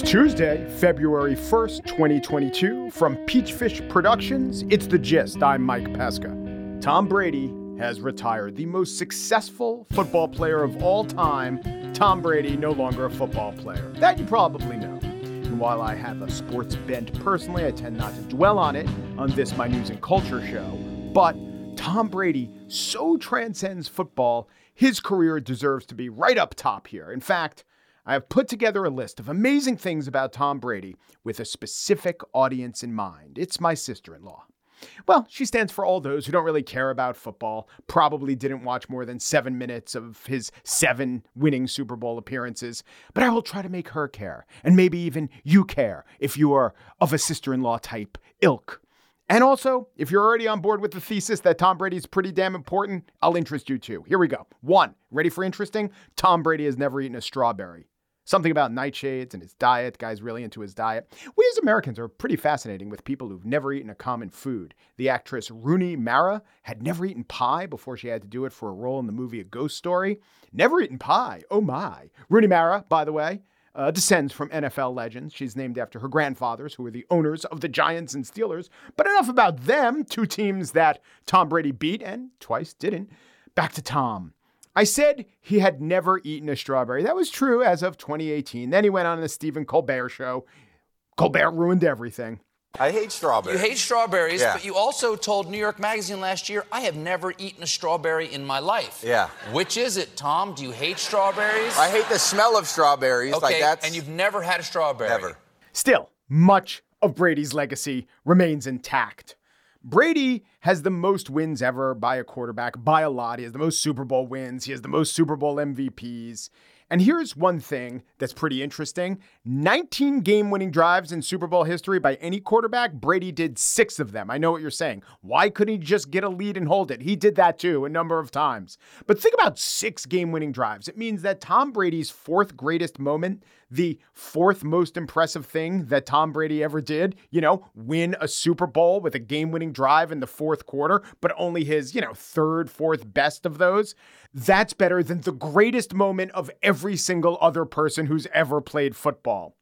It's Tuesday, February 1st, 2022. From Peachfish Productions, it's The Gist. I'm Mike Pesca. Tom Brady has retired. The most successful football player of all time, Tom Brady, no longer a football player. That you probably know. And while I have a sports bent personally, I tend not to dwell on it on this, my news and culture show. But Tom Brady so transcends football, his career deserves to be right up top here. In fact, I have put together a list of amazing things about Tom Brady with a specific audience in mind. It's my sister in law. Well, she stands for all those who don't really care about football, probably didn't watch more than seven minutes of his seven winning Super Bowl appearances, but I will try to make her care, and maybe even you care if you are of a sister in law type ilk. And also, if you're already on board with the thesis that Tom Brady is pretty damn important, I'll interest you too. Here we go. One, ready for interesting? Tom Brady has never eaten a strawberry. Something about nightshades and his diet. Guy's really into his diet. We as Americans are pretty fascinating with people who've never eaten a common food. The actress Rooney Mara had never eaten pie before she had to do it for a role in the movie A Ghost Story. Never eaten pie. Oh my. Rooney Mara, by the way, uh, descends from NFL legends. She's named after her grandfathers, who were the owners of the Giants and Steelers. But enough about them, two teams that Tom Brady beat and twice didn't. Back to Tom. I said he had never eaten a strawberry. That was true as of 2018. Then he went on the Stephen Colbert show. Colbert ruined everything. I hate strawberries. You hate strawberries, Yeah. but you also told New York Magazine last year, I have never eaten a strawberry in my life. Yeah. Which is it, Tom? Do you hate strawberries? I hate the smell of strawberries. Okay, like that's and you've never had a strawberry. never. Still, much of Brady's legacy remains intact. Brady has the most wins ever by a quarterback by a lot. He has the most Super Bowl wins. He has the most Super Bowl MVPs. And here's one thing that's pretty interesting 19 game winning drives in Super Bowl history by any quarterback. Brady did six of them. I know what you're saying. Why couldn't he just get a lead and hold it? He did that too a number of times. But think about six game winning drives. It means that Tom Brady's fourth greatest moment, the fourth most impressive thing that Tom Brady ever did, you know, win a Super Bowl with a game winning drive in the fourth quarter, but only his, you know, third, fourth best of those. That's better than the greatest moment of every single other person who's ever played football.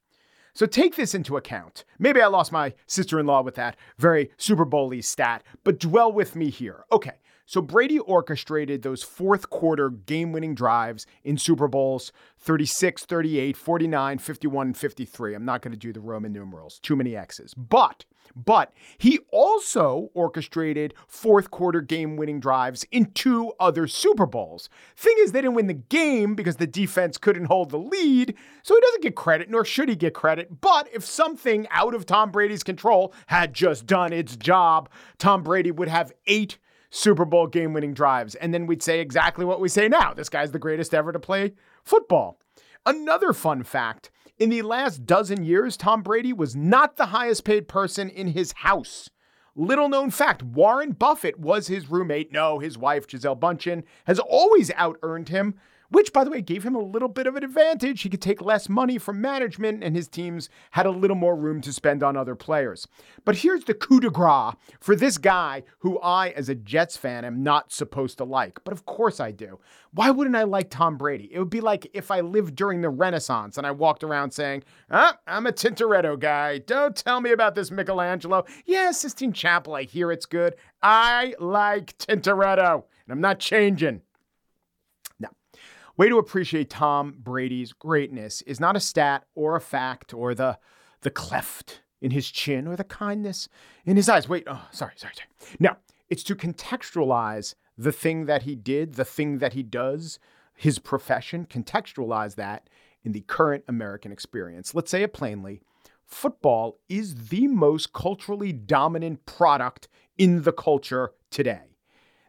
So take this into account. Maybe I lost my sister in law with that very Super Bowl y stat, but dwell with me here. Okay, so Brady orchestrated those fourth quarter game winning drives in Super Bowls 36, 38, 49, 51, 53. I'm not going to do the Roman numerals, too many X's. But, but he also orchestrated fourth quarter game winning drives in two other Super Bowls. Thing is, they didn't win the game because the defense couldn't hold the lead, so he doesn't get credit, nor should he get credit. But if something out of Tom Brady's control had just done its job, Tom Brady would have eight Super Bowl game winning drives. And then we'd say exactly what we say now this guy's the greatest ever to play football. Another fun fact in the last dozen years, Tom Brady was not the highest paid person in his house. Little known fact Warren Buffett was his roommate. No, his wife, Gisele Bündchen, has always out earned him, which, by the way, gave him a little bit of an advantage. He could take less money from management, and his teams had a little more room to spend on other players. But here's the coup de grace for this guy who I, as a Jets fan, am not supposed to like. But of course I do. Why wouldn't I like Tom Brady? It would be like if I lived during the Renaissance and I walked around saying, ah, I'm a Tintoretto guy. Don't tell me about this Michelangelo. Yeah, Sistine Chapel, I hear it's good. I like Tintoretto, and I'm not changing. Way to appreciate Tom Brady's greatness is not a stat or a fact or the the cleft in his chin or the kindness in his eyes. Wait, oh, sorry, sorry, sorry. No, it's to contextualize the thing that he did, the thing that he does, his profession, contextualize that in the current American experience. Let's say it plainly football is the most culturally dominant product in the culture today.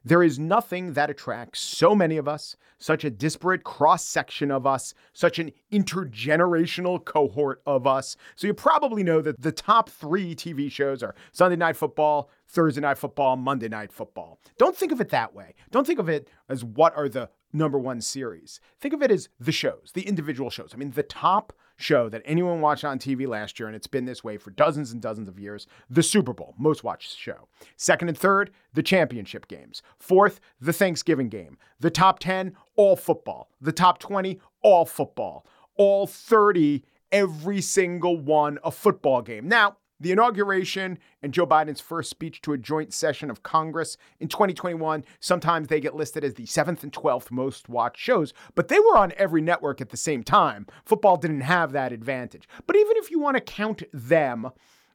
There is nothing that attracts so many of us, such a disparate cross section of us, such an intergenerational cohort of us. So you probably know that the top three TV shows are Sunday Night Football, Thursday Night Football, Monday Night Football. Don't think of it that way. Don't think of it as what are the number one series. Think of it as the shows, the individual shows. I mean, the top show that anyone watched on TV last year, and it's been this way for dozens and dozens of years the Super Bowl, most watched show. Second and third, the championship games. Fourth, the Thanksgiving game. The top 10, all football. The top 20, all football. All 30, every single one a football game. Now, the inauguration and Joe Biden's first speech to a joint session of Congress in 2021, sometimes they get listed as the seventh and 12th most watched shows, but they were on every network at the same time. Football didn't have that advantage. But even if you want to count them,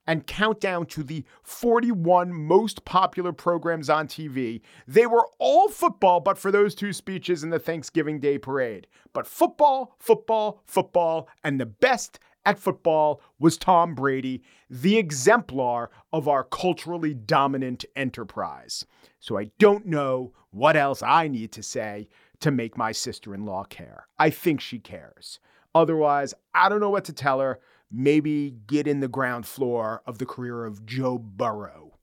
and count down to the 41 most popular programs on TV. They were all football, but for those two speeches in the Thanksgiving Day parade. But football, football, football, and the best at football was Tom Brady, the exemplar of our culturally dominant enterprise. So I don't know what else I need to say to make my sister in law care. I think she cares. Otherwise, I don't know what to tell her. Maybe get in the ground floor of the career of Joe Burrow.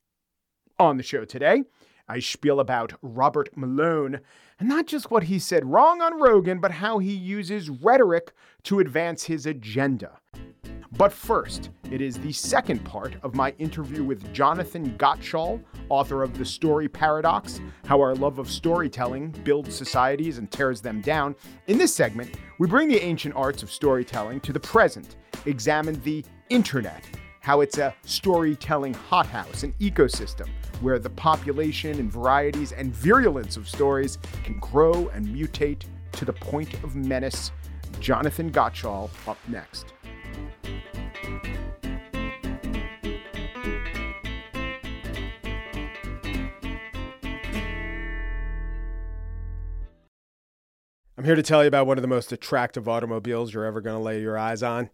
On the show today, I spiel about Robert Malone, and not just what he said wrong on Rogan, but how he uses rhetoric to advance his agenda. But first, it is the second part of my interview with Jonathan Gottschall, author of The Story Paradox How Our Love of Storytelling Builds Societies and Tears Them Down. In this segment, we bring the ancient arts of storytelling to the present, examine the internet, how it's a storytelling hothouse, an ecosystem where the population and varieties and virulence of stories can grow and mutate to the point of menace. Jonathan Gottschall up next. I'm here to tell you about one of the most attractive automobiles you're ever going to lay your eyes on.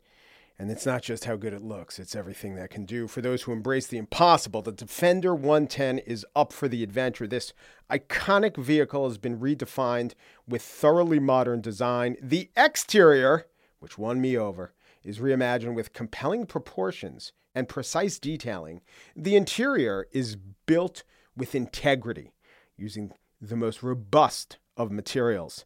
And it's not just how good it looks, it's everything that can do. For those who embrace the impossible, the Defender 110 is up for the adventure. This iconic vehicle has been redefined with thoroughly modern design. The exterior, which won me over, is reimagined with compelling proportions and precise detailing. The interior is built with integrity, using the most robust of materials.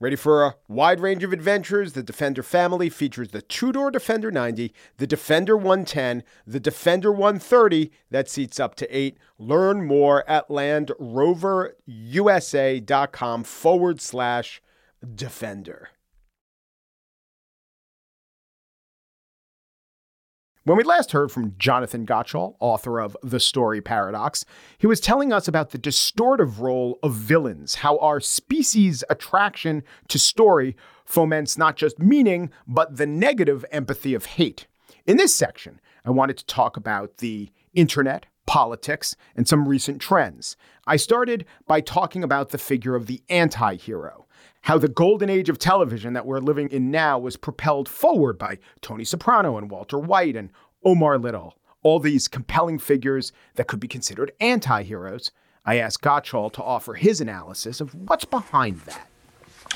Ready for a wide range of adventures? The Defender family features the two door Defender 90, the Defender 110, the Defender 130 that seats up to eight. Learn more at landroverusa.com forward slash Defender. When we last heard from Jonathan Gottschall, author of The Story Paradox, he was telling us about the distortive role of villains, how our species' attraction to story foments not just meaning, but the negative empathy of hate. In this section, I wanted to talk about the internet, politics, and some recent trends. I started by talking about the figure of the anti hero how the golden age of television that we're living in now was propelled forward by Tony Soprano and Walter White and Omar Little. All these compelling figures that could be considered anti heroes. I asked Gottschall to offer his analysis of what's behind that.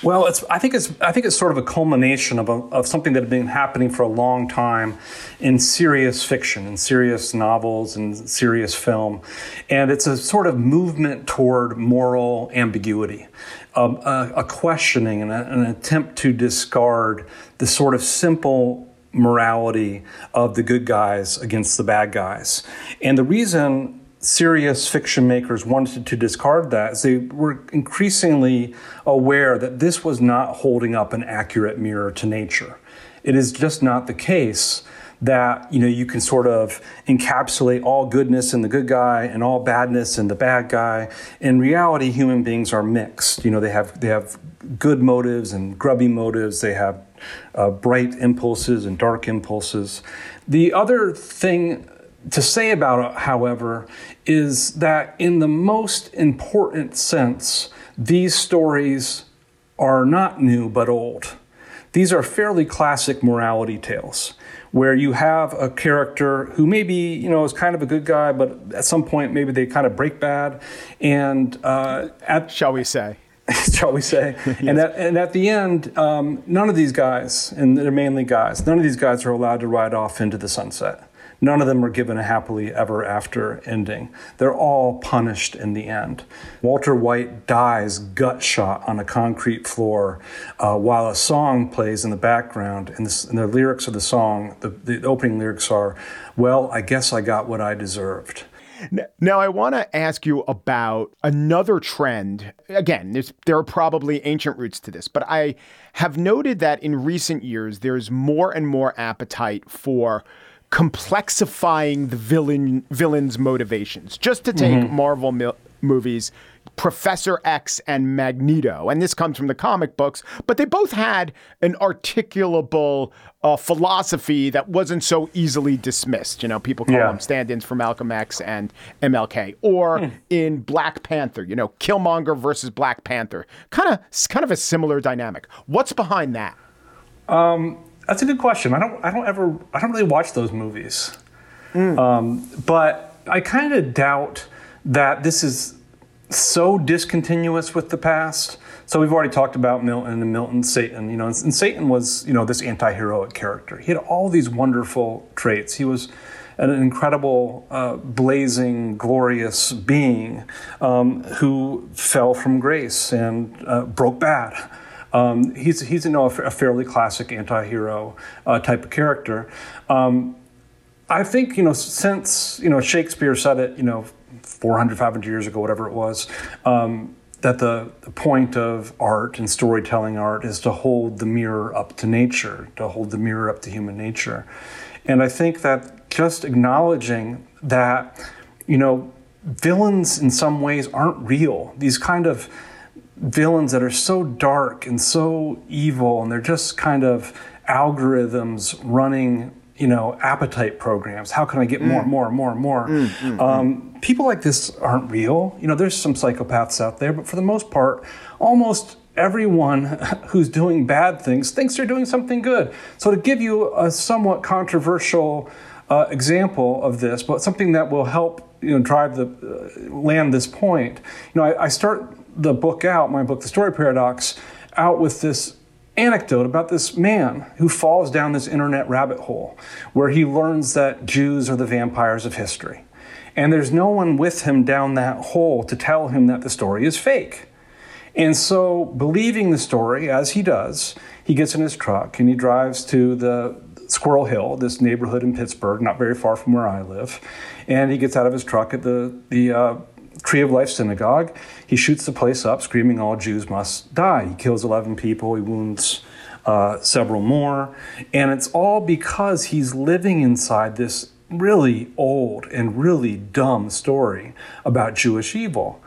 Well, it's, I think it's I think it's sort of a culmination of, a, of something that had been happening for a long time in serious fiction, in serious novels, and serious film, and it's a sort of movement toward moral ambiguity, a, a, questioning and a, an attempt to discard the sort of simple morality of the good guys against the bad guys. And the reason serious fiction makers wanted to discard that is they were increasingly aware that this was not holding up an accurate mirror to nature. It is just not the case that you know you can sort of encapsulate all goodness in the good guy and all badness in the bad guy. In reality, human beings are mixed. You know, they have they have good motives and grubby motives. They have uh, bright impulses and dark impulses. The other thing to say about it, however, is that in the most important sense, these stories are not new but old. These are fairly classic morality tales where you have a character who maybe you know is kind of a good guy, but at some point maybe they kind of break bad, and uh, at shall we say. shall we say? yes. And, at, and at the end, um, none of these guys, and they're mainly guys, none of these guys are allowed to ride off into the sunset. None of them are given a happily ever after ending. They're all punished in the end. Walter White dies gut shot on a concrete floor uh, while a song plays in the background. And, this, and, the lyrics of the song, the, the opening lyrics are, Well, I guess I got what I deserved. Now, I want to ask you about another trend. Again, there are probably ancient roots to this, but I have noted that in recent years, there's more and more appetite for complexifying the villain villain's motivations. Just to take mm-hmm. Marvel mi- movies, Professor X and Magneto, and this comes from the comic books, but they both had an articulable uh, philosophy that wasn't so easily dismissed. You know, people call yeah. them stand-ins for Malcolm X and MLK, or mm. in Black Panther, you know, Killmonger versus Black Panther, kind of kind of a similar dynamic. What's behind that? Um, that's a good question. I don't. I don't ever. I don't really watch those movies. Mm. Um, but I kind of doubt that this is so discontinuous with the past. So we've already talked about Milton and Milton Satan. You know, and, and Satan was you know this anti-heroic character. He had all these wonderful traits. He was an incredible, uh, blazing, glorious being um, who fell from grace and uh, broke bad. Um, he's he's you know a, fairly classic anti-hero uh, type of character. Um, I think you know since you know Shakespeare said it you know 400 500 years ago whatever it was um, that the, the point of art and storytelling art is to hold the mirror up to nature to hold the mirror up to human nature and I think that just acknowledging that you know villains in some ways aren't real these kind of villains that are so dark and so evil, and they're just kind of algorithms running you know appetite programs. How can i get more and more and more and more? Mm, mm, um, mm. people like this aren't real. You know there's some psychopaths out there but for the most part almost everyone who's doing bad things thinks they're doing something good. So to give you a somewhat controversial uh, example of this but something that will help you know drive the uh, land this point you know I, I start the book out, my book, The Story Paradox, out with this anecdote about this man who falls down this internet rabbit hole where he learns that Jews are the vampires of history. And there's no one with him down that hole to tell him that the story is fake. And so, believing the story, as he does, he gets in his truck and he drives to the Squirrel Hill, this neighborhood in Pittsburgh, not very far from where I live. And he gets out of his truck at the, the uh, Tree of Life Synagogue. He shoots the place up, screaming, All Jews must die. He kills 11 people, he wounds uh, several more. And it's all because he's living inside this really old and really dumb story about Jewish evil.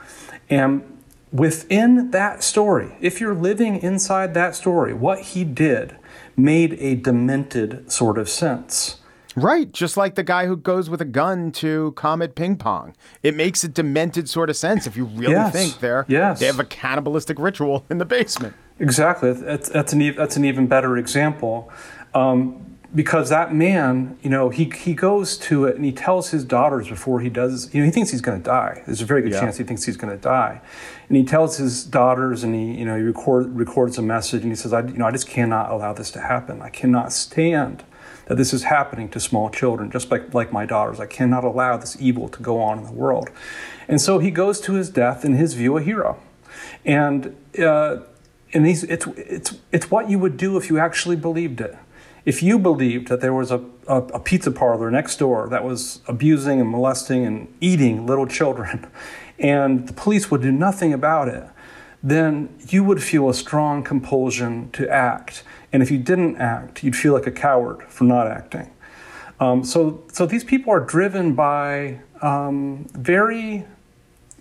And within that story, if you're living inside that story, what he did made a demented sort of sense. Right, just like the guy who goes with a gun to Comet Ping Pong. It makes a demented sort of sense if you really yes. think they're yes. they have a cannibalistic ritual in the basement. Exactly, that's, that's an that's an even better example. Um, because that man, you know, he, he goes to it and he tells his daughters before he does, you know, he thinks he's going to die. There's a very good yeah. chance he thinks he's going to die. And he tells his daughters and he, you know, he record, records a message and he says, I, you know, I just cannot allow this to happen. I cannot stand that this is happening to small children, just like, like my daughters. I cannot allow this evil to go on in the world. And so he goes to his death, in his view, a hero. And, uh, and he's, it's, it's, it's what you would do if you actually believed it. if you believed that there was a, a, a, pizza parlor next door that was abusing and molesting and eating little children, and the police would do nothing about it, then you would feel a strong compulsion to act. And if you didn't act, you'd feel like a coward for not acting. Um, so, so these people are driven by um, very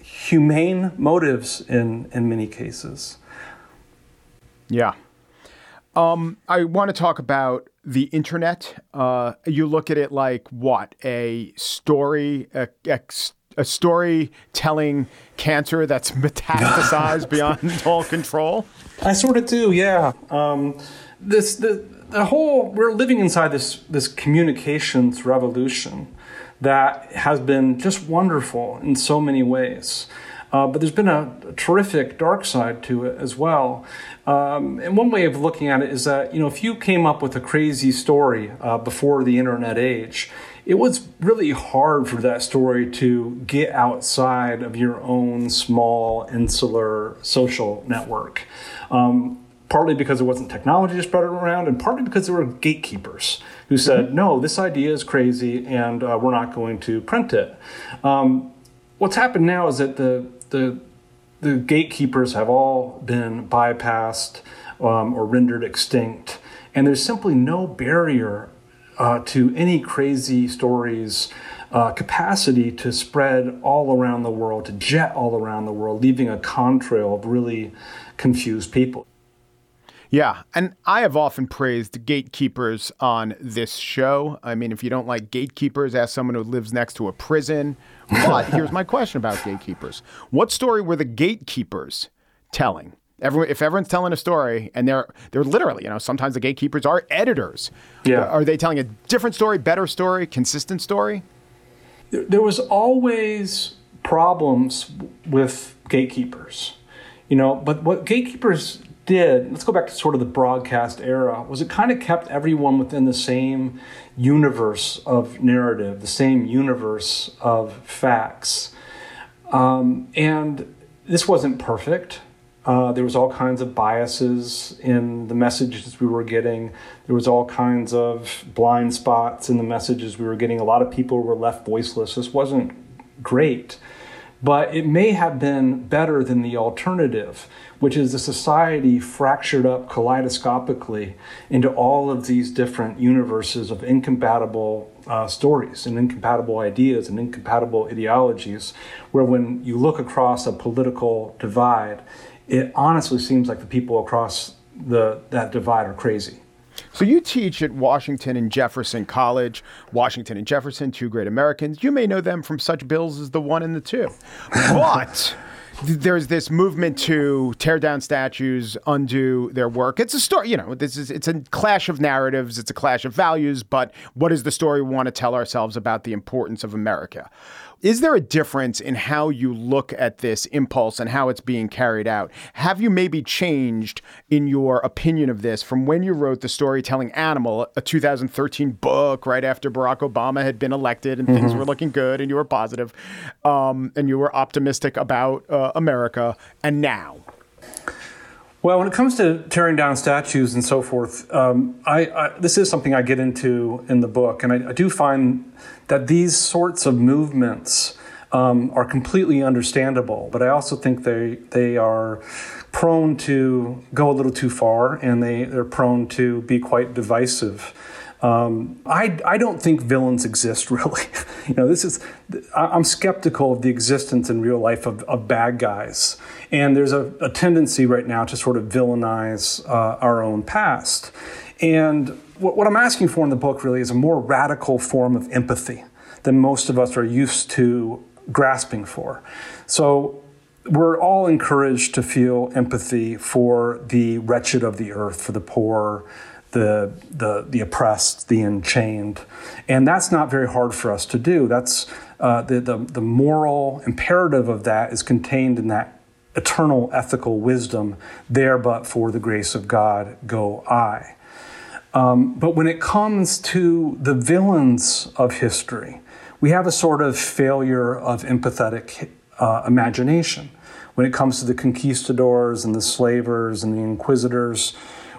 humane motives in, in many cases. Yeah. Um, I want to talk about the internet. Uh, you look at it like what? A story, a, a, a story telling cancer that's metastasized beyond all control? I sort of do, yeah. Um, this, the, the whole, we're living inside this, this communications revolution that has been just wonderful in so many ways. Uh, but there's been a, terrific dark side to it as well. Um, and one way of looking at it is that, you know, if you came up with a crazy story uh, before the internet age, it was really hard for that story to get outside of your own small, insular social network. Um, partly because there wasn't technology to spread it around, and partly because there were gatekeepers who said, mm-hmm. no, this idea is crazy and uh, we're not going to print it. Um, what's happened now is that the, the, the gatekeepers have all been bypassed um, or rendered extinct, and there's simply no barrier uh, to any crazy stories. Uh, capacity to spread all around the world, to jet all around the world, leaving a contrail of really confused people. Yeah, and I have often praised gatekeepers on this show. I mean, if you don't like gatekeepers, ask someone who lives next to a prison. But here's my question about gatekeepers: What story were the gatekeepers telling? Everyone, if everyone's telling a story, and they're they're literally, you know, sometimes the gatekeepers are editors. Yeah, are they telling a different story, better story, consistent story? There was always problems with gatekeepers, you know. But what gatekeepers did, let's go back to sort of the broadcast era, was it kind of kept everyone within the same universe of narrative, the same universe of facts. Um, and this wasn't perfect. Uh, there was all kinds of biases in the messages we were getting. There was all kinds of blind spots in the messages we were getting. A lot of people were left voiceless. This wasn't great, but it may have been better than the alternative which is a society fractured up kaleidoscopically into all of these different universes of incompatible uh, stories and incompatible ideas and incompatible ideologies, where when you look across a political divide, it honestly seems like the people across the, that divide are crazy. So you teach at Washington and Jefferson College. Washington and Jefferson, two great Americans. You may know them from such bills as the one and the two. But there's this movement to tear down statues, undo their work. It's a story, you know, this is it's a clash of narratives, it's a clash of values, but what is the story we want to tell ourselves about the importance of America? Is there a difference in how you look at this impulse and how it's being carried out? Have you maybe changed in your opinion of this from when you wrote The Storytelling Animal, a 2013 book right after Barack Obama had been elected and mm-hmm. things were looking good and you were positive, um, and you were optimistic about uh, America, and now? Well, when it comes to tearing down statues and so forth, um, I, I, this is something I get into in the book, and I, I do find that these sorts of movements um, are completely understandable, but I also think they they are prone to go a little too far, and they they're prone to be quite divisive. Um, I, I don't think villains exist really. you know, this is I'm skeptical of the existence in real life of, of bad guys, and there's a, a, tendency right now to sort of villainize uh, our own past. And what, what I'm asking for in the book really is a more radical form of empathy than most of us are used to grasping for. So we're all encouraged to feel empathy for the wretched of the earth, for the poor, the, the, the oppressed, the enchained. And that's not very hard for us to do. That's uh, the, the, the moral imperative of that is contained in that eternal ethical wisdom there but for the grace of God go I. Um, but when it comes to the villains of history, we have a sort of failure of empathetic uh, imagination. When it comes to the conquistadors and the slavers and the inquisitors,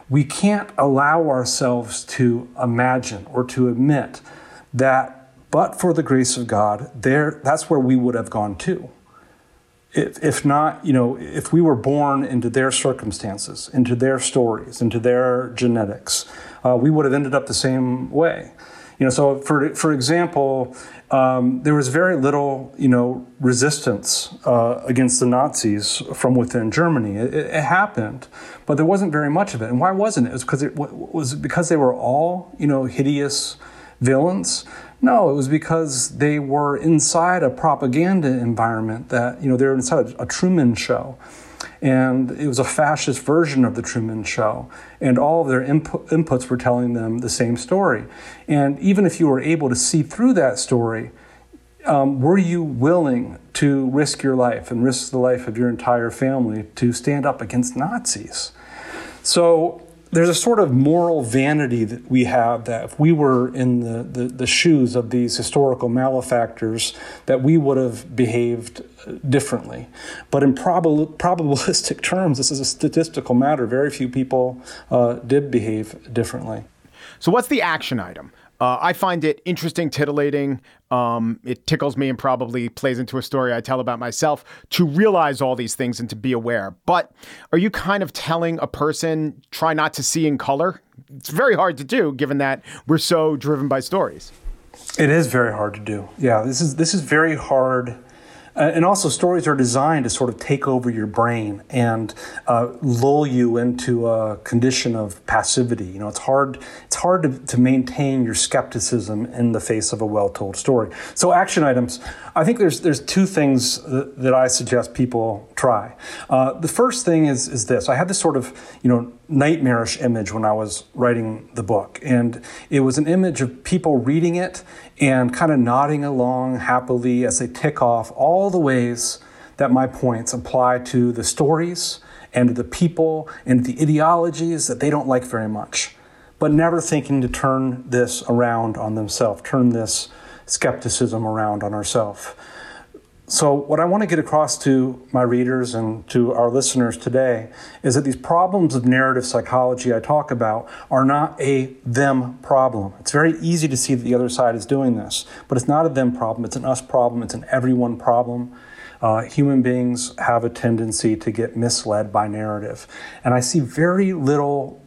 we can't allow ourselves to imagine or to admit that, but for the grace of God, there that's where we would have gone too. If, if not, you know, if we were born into their circumstances, into their stories, into their genetics, uh, we would have ended up the same way. You know, so for for example, um, there was very little, you know, resistance uh, against the Nazis from within Germany. It, it, happened, but there wasn't very much of it. And why wasn't it? It was because it was because they were all, you know, hideous villains. No, it was because they were inside a propaganda environment that, you know, they were inside a, Truman show and it was a fascist version of the Truman Show. And all of their input, inputs were telling them the same story. And even if you were able to see through that story, um, were you willing to risk your life and risk the life of your entire family to stand up against Nazis? So there's a sort of moral vanity that we have that if we were in the, the, the, shoes of these historical malefactors, that we would have behaved differently. But in prob- probabilistic terms, this is a statistical matter. Very few people uh, did behave differently. So, what's the action item? Uh, I find it interesting, titillating. Um, it tickles me and probably plays into a story I tell about myself to realize all these things and to be aware. But are you kind of telling a person, try not to see in color? It's very hard to do given that we're so driven by stories. It is very hard to do. Yeah, this is this is very hard uh, and also, stories are designed to sort of take over your brain and uh, lull you into a condition of passivity. You know, it's hard. It's hard to, to maintain your skepticism in the face of a well-told story. So, action items. I think there's there's two things that, that I suggest people try. Uh, the first thing is is this. I had this sort of you know nightmarish image when I was writing the book. And it was an image of people reading it and kind of nodding along happily as they tick off all the ways that my points apply to the stories and to the people and the ideologies that they don't like very much, but never thinking to turn this around on themselves, turn this skepticism around on ourselves. So, what I want to get across to my readers and to our listeners today is that these problems of narrative psychology I talk about are not a them problem. It's very easy to see that the other side is doing this, but it's not a them problem, it's an us problem, it's an everyone problem. Uh, human beings have a tendency to get misled by narrative. And I see very little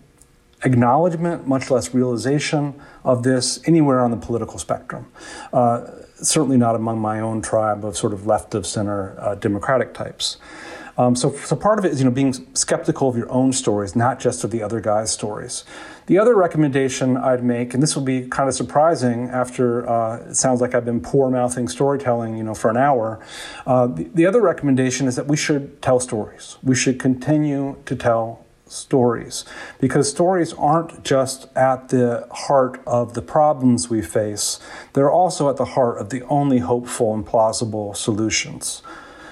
acknowledgement, much less realization of this anywhere on the political spectrum. Uh, certainly not among my own tribe of sort of left of center uh, democratic types. Um, so, so part of it is you know being skeptical of your own stories, not just of the other guy's stories. The other recommendation I'd make, and this will be kind of surprising after uh, it sounds like I've been poor mouthing storytelling, you know, for an hour. Uh, the, the other recommendation is that we should tell stories. We should continue to tell stories because stories aren't just at the heart of the problems we face, they're also at the heart of the only hopeful and plausible solutions.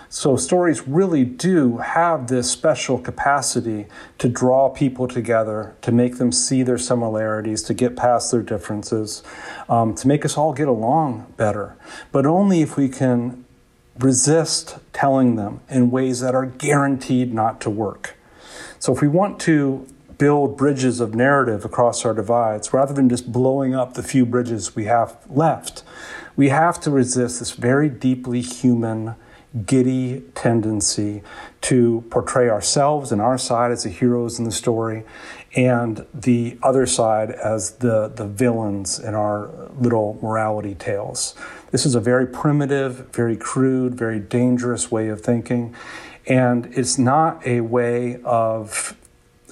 So, stories really do have this special capacity to draw people together, to make them see their similarities, to get past their differences, um, to make us all get along better. But only if we can resist telling them in ways that are guaranteed not to work. So if we want to build bridges of narrative across our divides, rather than just blowing up the few bridges we have left, we have to resist this very deeply human, giddy tendency to portray ourselves and our side as the heroes in the story and the other side as the, the villains in our little morality tales. This is a very primitive, very crude, very dangerous way of thinking. And it's not a way of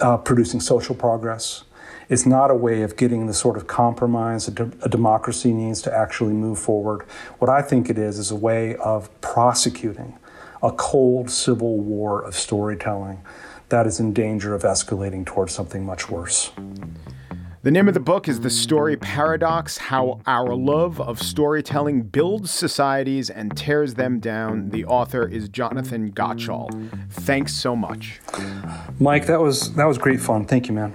uh, producing social progress. It's not a way of getting the sort of compromise a, de- a democracy needs to actually move forward. What I think it is is a way of prosecuting a cold civil war of storytelling that is in danger of escalating towards something much worse. The name of the book is The Story Paradox How Our Love of Storytelling Builds Societies and Tears Them Down. The author is Jonathan Gottschall. Thanks so much. Mike, that was that was great fun. Thank you, man.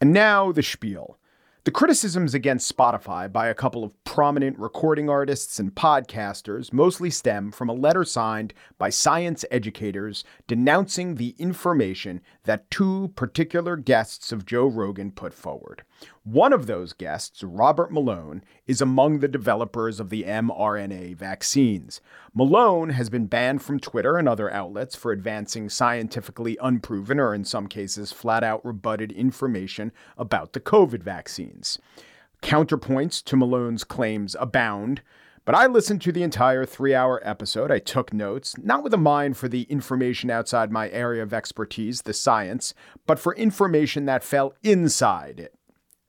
And now the spiel. The criticisms against Spotify by a couple of prominent recording artists and podcasters mostly stem from a letter signed by science educators denouncing the information that two particular guests of Joe Rogan put forward. One of those guests, Robert Malone, is among the developers of the mRNA vaccines. Malone has been banned from Twitter and other outlets for advancing scientifically unproven or, in some cases, flat out rebutted information about the COVID vaccines. Counterpoints to Malone's claims abound. But I listened to the entire three hour episode. I took notes, not with a mind for the information outside my area of expertise, the science, but for information that fell inside it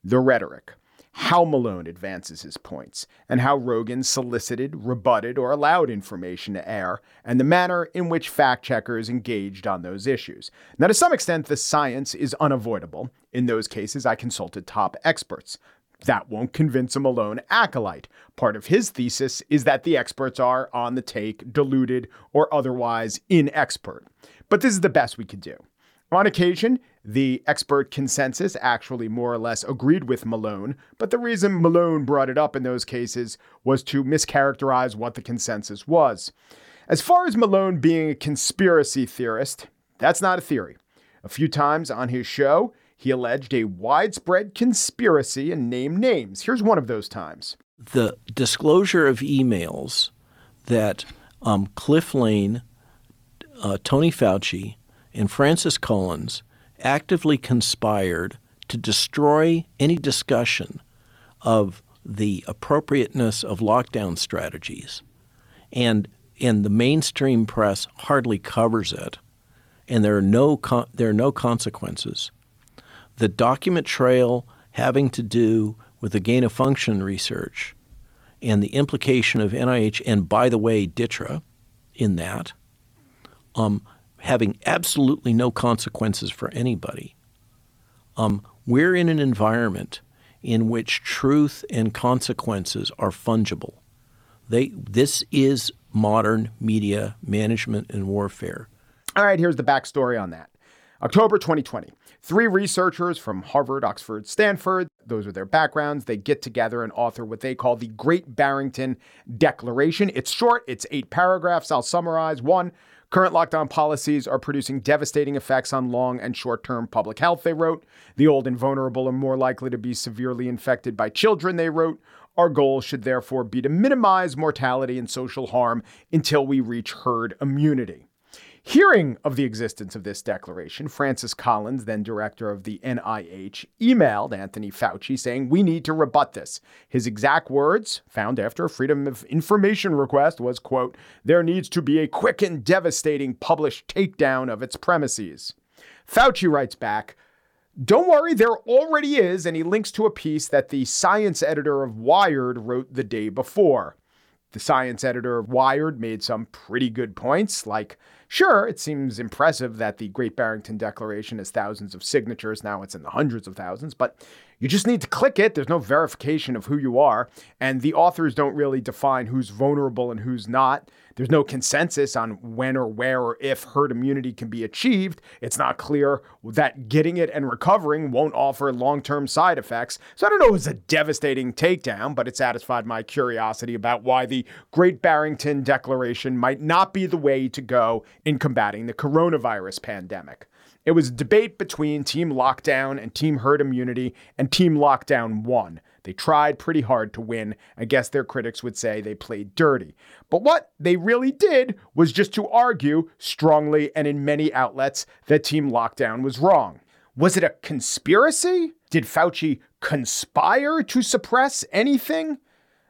the rhetoric, how Malone advances his points, and how Rogan solicited, rebutted, or allowed information to air, and the manner in which fact checkers engaged on those issues. Now, to some extent, the science is unavoidable. In those cases, I consulted top experts. That won't convince a Malone acolyte. Part of his thesis is that the experts are on the take, deluded, or otherwise inexpert. But this is the best we could do. On occasion, the expert consensus actually more or less agreed with Malone, but the reason Malone brought it up in those cases was to mischaracterize what the consensus was. As far as Malone being a conspiracy theorist, that's not a theory. A few times on his show, he alleged a widespread conspiracy and named names. Here's one of those times. The disclosure of emails that um, Cliff Lane, uh, Tony Fauci, and Francis Collins actively conspired to destroy any discussion of the appropriateness of lockdown strategies. And, and the mainstream press hardly covers it. And there are no, con- there are no consequences. The document trail having to do with the gain of function research and the implication of NIH, and by the way, DTRA in that, um, having absolutely no consequences for anybody. Um, we're in an environment in which truth and consequences are fungible. They, this is modern media management and warfare. All right, here's the backstory on that. October 2020. Three researchers from Harvard, Oxford, Stanford, those are their backgrounds. They get together and author what they call the Great Barrington Declaration. It's short, it's eight paragraphs. I'll summarize. One, Current lockdown policies are producing devastating effects on long and short term public health, they wrote. The old and vulnerable are more likely to be severely infected by children, they wrote. Our goal should therefore be to minimize mortality and social harm until we reach herd immunity. Hearing of the existence of this declaration, Francis Collins, then director of the NIH, emailed Anthony Fauci saying, We need to rebut this. His exact words, found after a Freedom of Information request, was, quote, There needs to be a quick and devastating published takedown of its premises. Fauci writes back, don't worry, there already is, and he links to a piece that the science editor of Wired wrote the day before. The science editor of Wired made some pretty good points, like Sure, it seems impressive that the Great Barrington Declaration has thousands of signatures. Now it's in the hundreds of thousands, but you just need to click it. There's no verification of who you are. And the authors don't really define who's vulnerable and who's not. There's no consensus on when or where or if herd immunity can be achieved. It's not clear that getting it and recovering won't offer long term side effects. So I don't know if it's a devastating takedown, but it satisfied my curiosity about why the Great Barrington Declaration might not be the way to go in combating the coronavirus pandemic. It was a debate between Team Lockdown and Team Herd Immunity, and Team Lockdown won. They tried pretty hard to win. I guess their critics would say they played dirty. But what they really did was just to argue strongly and in many outlets that Team Lockdown was wrong. Was it a conspiracy? Did Fauci conspire to suppress anything?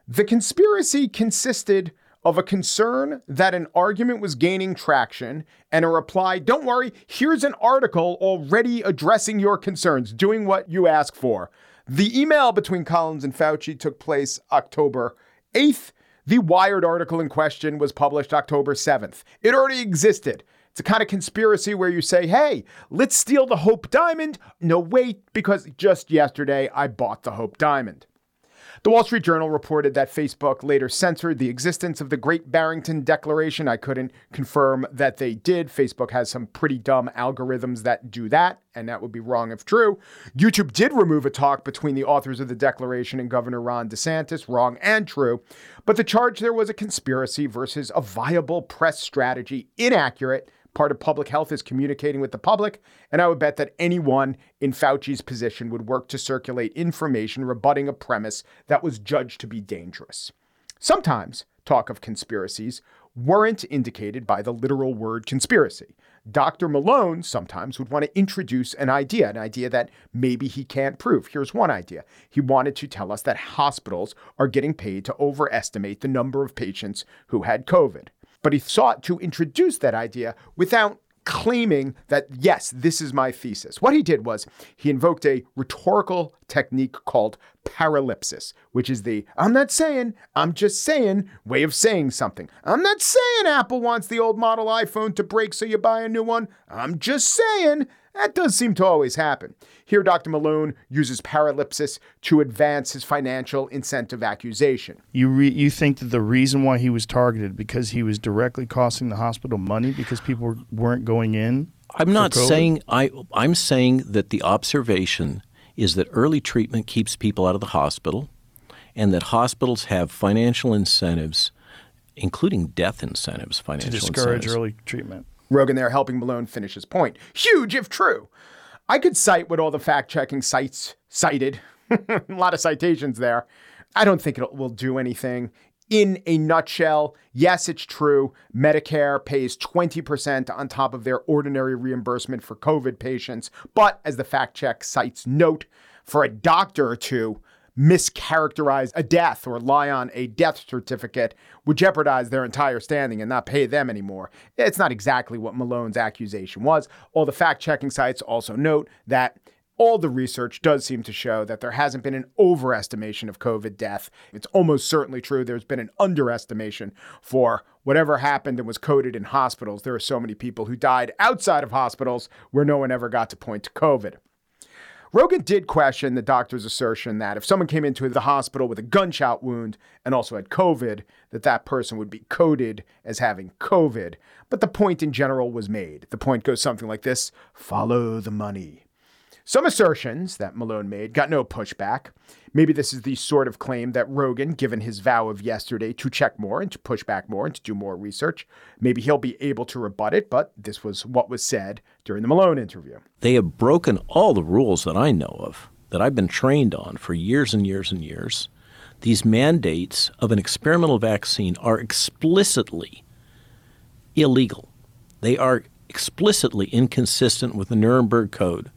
The conspiracy consisted of a concern that an argument was gaining traction and a reply, don't worry, here's an article already addressing your concerns, doing what you ask for. The email between Collins and Fauci took place October 8th. The Wired article in question was published October 7th. It already existed. It's a kind of conspiracy where you say, hey, let's steal the Hope Diamond. No, wait, because just yesterday I bought the Hope Diamond. The Wall Street Journal reported that Facebook later censored the existence of the Great Barrington Declaration. I couldn't confirm that they did. Facebook has some pretty dumb algorithms that do that, and that would be wrong if true. YouTube did remove a talk between the authors of the Declaration and Governor Ron DeSantis, wrong and true. But the charge there was a conspiracy versus a viable press strategy, inaccurate Part of public health is communicating with the public, and I would bet that anyone in Fauci's position would work to circulate information rebutting a premise that was judged to be dangerous. Sometimes talk of conspiracies weren't indicated by the literal word conspiracy. Dr. Malone sometimes would want to introduce an idea, an idea that maybe he can't prove. Here's one idea. He wanted to tell us that hospitals are getting paid to overestimate the number of patients who had COVID but he sought to introduce that idea without claiming that, yes, this is my thesis. What he did was he invoked a rhetorical technique called paralipsis, which is the I'm not saying, I'm just saying way of saying something. I'm not saying Apple wants the old model iPhone to break so you buy a new one. I'm just saying that does seem to always happen. Here, Dr. Malone uses paralipsis to advance his financial incentive accusation. You re- you think that the reason why he was targeted because he was directly costing the hospital money because people were, weren't going in? I'm not COVID? saying I I'm saying that the observation is that early treatment keeps people out of the hospital and that hospitals have financial incentives including death incentives, financial to discourage incentives. early treatment. Rogan there helping Malone finish his point. Huge if true. I could cite what all the fact checking sites cited. a lot of citations there. I don't think it will do anything. In a nutshell, yes, it's true. Medicare pays 20% on top of their ordinary reimbursement for COVID patients. But as the fact check sites note, for a doctor or two, mischaracterize a death or lie on a death certificate would jeopardize their entire standing and not pay them anymore. It's not exactly what Malone's accusation was. All the fact checking sites also note that all the research does seem to show that there hasn't been an overestimation of COVID death. It's almost certainly true there's been an underestimation for whatever happened and was coded in hospitals. There are so many people who died outside of hospitals where no one ever got to point to COVID. Rogan did question the doctor's assertion that if someone came into the hospital with a gunshot wound and also had COVID, that that person would be coded as having COVID. But the point in general was made. The point goes something like this follow the money. Some assertions that Malone made got no pushback. Maybe this is the sort of claim that Rogan, given his vow of yesterday to check more and to push back more and to do more research, maybe he'll be able to rebut it, but this was what was said during the Malone interview. They have broken all the rules that I know of, that I've been trained on for years and years and years. These mandates of an experimental vaccine are explicitly illegal. They are explicitly inconsistent with the Nuremberg Code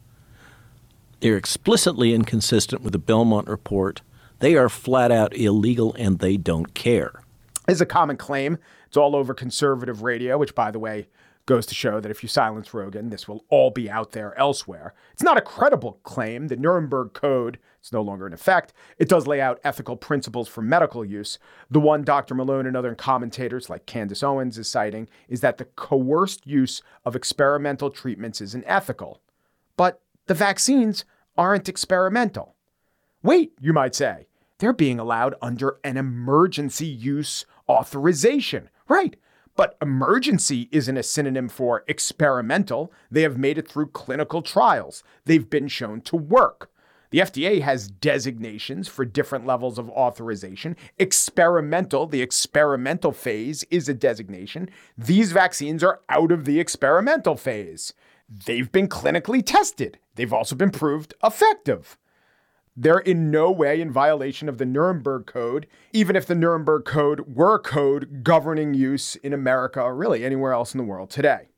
they're explicitly inconsistent with the Belmont report. They are flat out illegal and they don't care. Is a common claim. It's all over conservative radio, which, by the way, Goes to show that if you silence Rogan, this will all be out there elsewhere. It's not a credible claim. The Nuremberg Code is no longer in effect. It does lay out ethical principles for medical use. The one Dr. Malone and other commentators like Candace Owens is citing is that the coerced use of experimental treatments is unethical. The vaccines aren't experimental. Wait, you might say, they're being allowed under an emergency use authorization. Right. But emergency isn't a synonym for experimental. They have made it through clinical trials. They've been shown to work. The FDA has designations for different levels of authorization. Experimental, the experimental phase, is a designation. These vaccines are out of the experimental phase. They've been clinically tested, they've also been proved effective. They're in no way in violation of the Nuremberg Code, even if the Nuremberg Code were a code governing use in America or really anywhere else in the world today.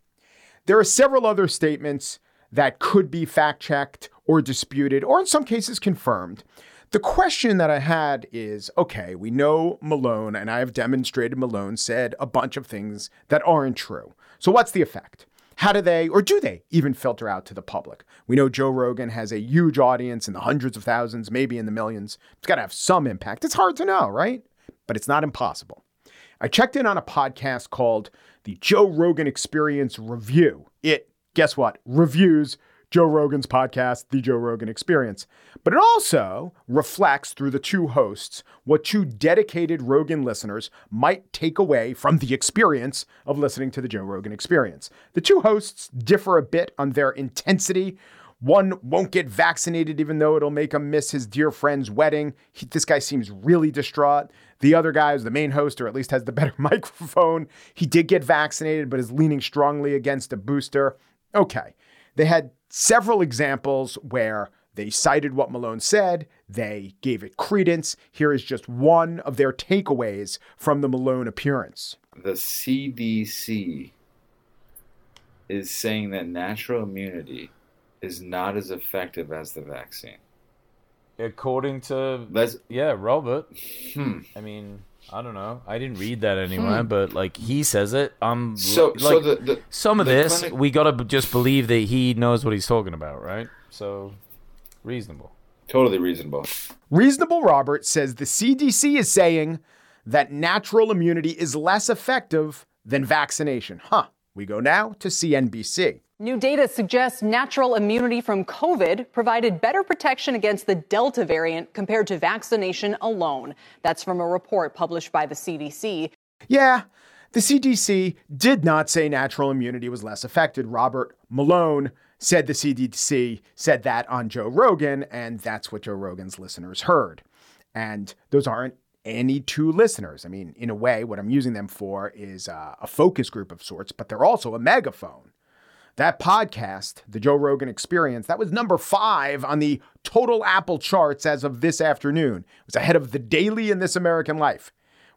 There are several other statements that could be fact checked or disputed, or in some cases confirmed. The question that I had is okay, we know Malone, and I have demonstrated Malone said a bunch of things that aren't true. So, what's the effect? How do they, or do they, even filter out to the public? We know Joe Rogan has a huge audience in the hundreds of thousands, maybe in the millions. It's got to have some impact. It's hard to know, right? But it's not impossible. I checked in on a podcast called the Joe Rogan Experience Review. It, guess what, reviews Joe Rogan's podcast, The Joe Rogan Experience. But it also reflects through the two hosts what two dedicated Rogan listeners might take away from the experience of listening to the Joe Rogan Experience. The two hosts differ a bit on their intensity. One won't get vaccinated even though it'll make him miss his dear friend's wedding. He, this guy seems really distraught. The other guy is the main host, or at least has the better microphone. He did get vaccinated, but is leaning strongly against a booster. Okay. They had several examples where they cited what Malone said, they gave it credence. Here is just one of their takeaways from the Malone appearance. The CDC is saying that natural immunity is not as effective as the vaccine. According to Let's, yeah, Robert. Hmm. I mean, I don't know. I didn't read that anywhere, hmm. but like he says it. Um, so like, so the, the some of the this clinic- we gotta just believe that he knows what he's talking about, right? So reasonable. totally reasonable. Reasonable Robert says the CDC is saying that natural immunity is less effective than vaccination. Huh. We go now to CNBC. New data suggests natural immunity from COVID provided better protection against the Delta variant compared to vaccination alone. That's from a report published by the CDC. Yeah, the CDC did not say natural immunity was less affected. Robert Malone said the CDC said that on Joe Rogan, and that's what Joe Rogan's listeners heard. And those aren't any two listeners. I mean, in a way, what I'm using them for is uh, a focus group of sorts, but they're also a megaphone. That podcast, The Joe Rogan Experience, that was number five on the total Apple charts as of this afternoon. It was ahead of The Daily in This American Life.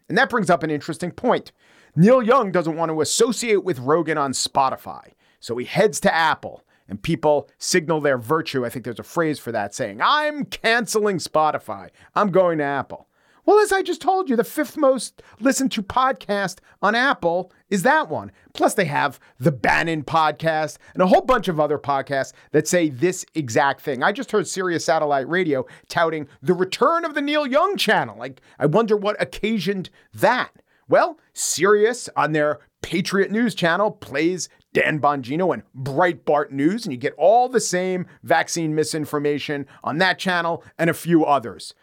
And that brings up an interesting point. Neil Young doesn't want to associate with Rogan on Spotify, so he heads to Apple. And people signal their virtue. I think there's a phrase for that saying, I'm canceling Spotify. I'm going to Apple. Well, as I just told you, the fifth most listened to podcast on Apple is that one. Plus, they have the Bannon podcast and a whole bunch of other podcasts that say this exact thing. I just heard Sirius Satellite Radio touting the return of the Neil Young channel. Like, I wonder what occasioned that. Well, Sirius on their Patriot News channel plays Dan Bongino and Breitbart News, and you get all the same vaccine misinformation on that channel and a few others.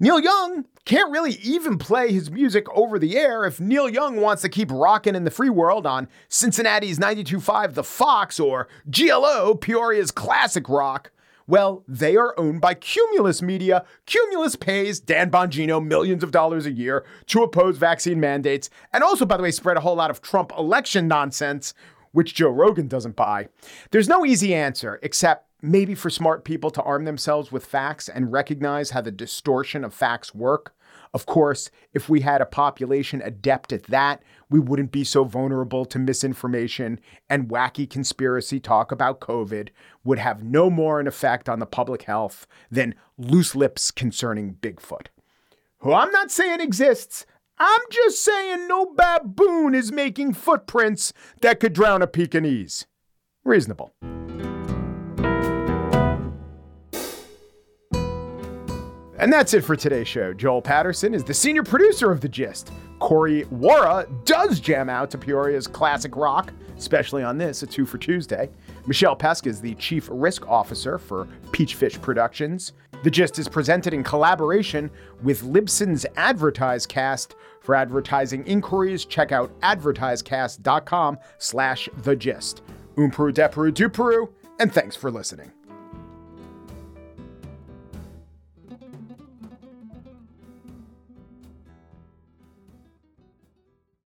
Neil Young can't really even play his music over the air if Neil Young wants to keep rocking in the free world on Cincinnati's 92.5 The Fox or GLO, Peoria's classic rock. Well, they are owned by Cumulus Media. Cumulus pays Dan Bongino millions of dollars a year to oppose vaccine mandates and also, by the way, spread a whole lot of Trump election nonsense, which Joe Rogan doesn't buy. There's no easy answer except maybe for smart people to arm themselves with facts and recognize how the distortion of facts work. Of course, if we had a population adept at that, we wouldn't be so vulnerable to misinformation and wacky conspiracy talk about COVID would have no more an effect on the public health than loose lips concerning Bigfoot, who I'm not saying exists. I'm just saying no baboon is making footprints that could drown a Pekingese. Reasonable. And that's it for today's show. Joel Patterson is the senior producer of The Gist. Corey Wara does jam out to Peoria's classic rock, especially on this, a two for Tuesday. Michelle Pesk is the chief risk officer for Peachfish Productions. The Gist is presented in collaboration with Libsyn's AdvertiseCast. For advertising inquiries, check out advertisecast.com slash the gist. Umperu, deperu, duperu, and thanks for listening.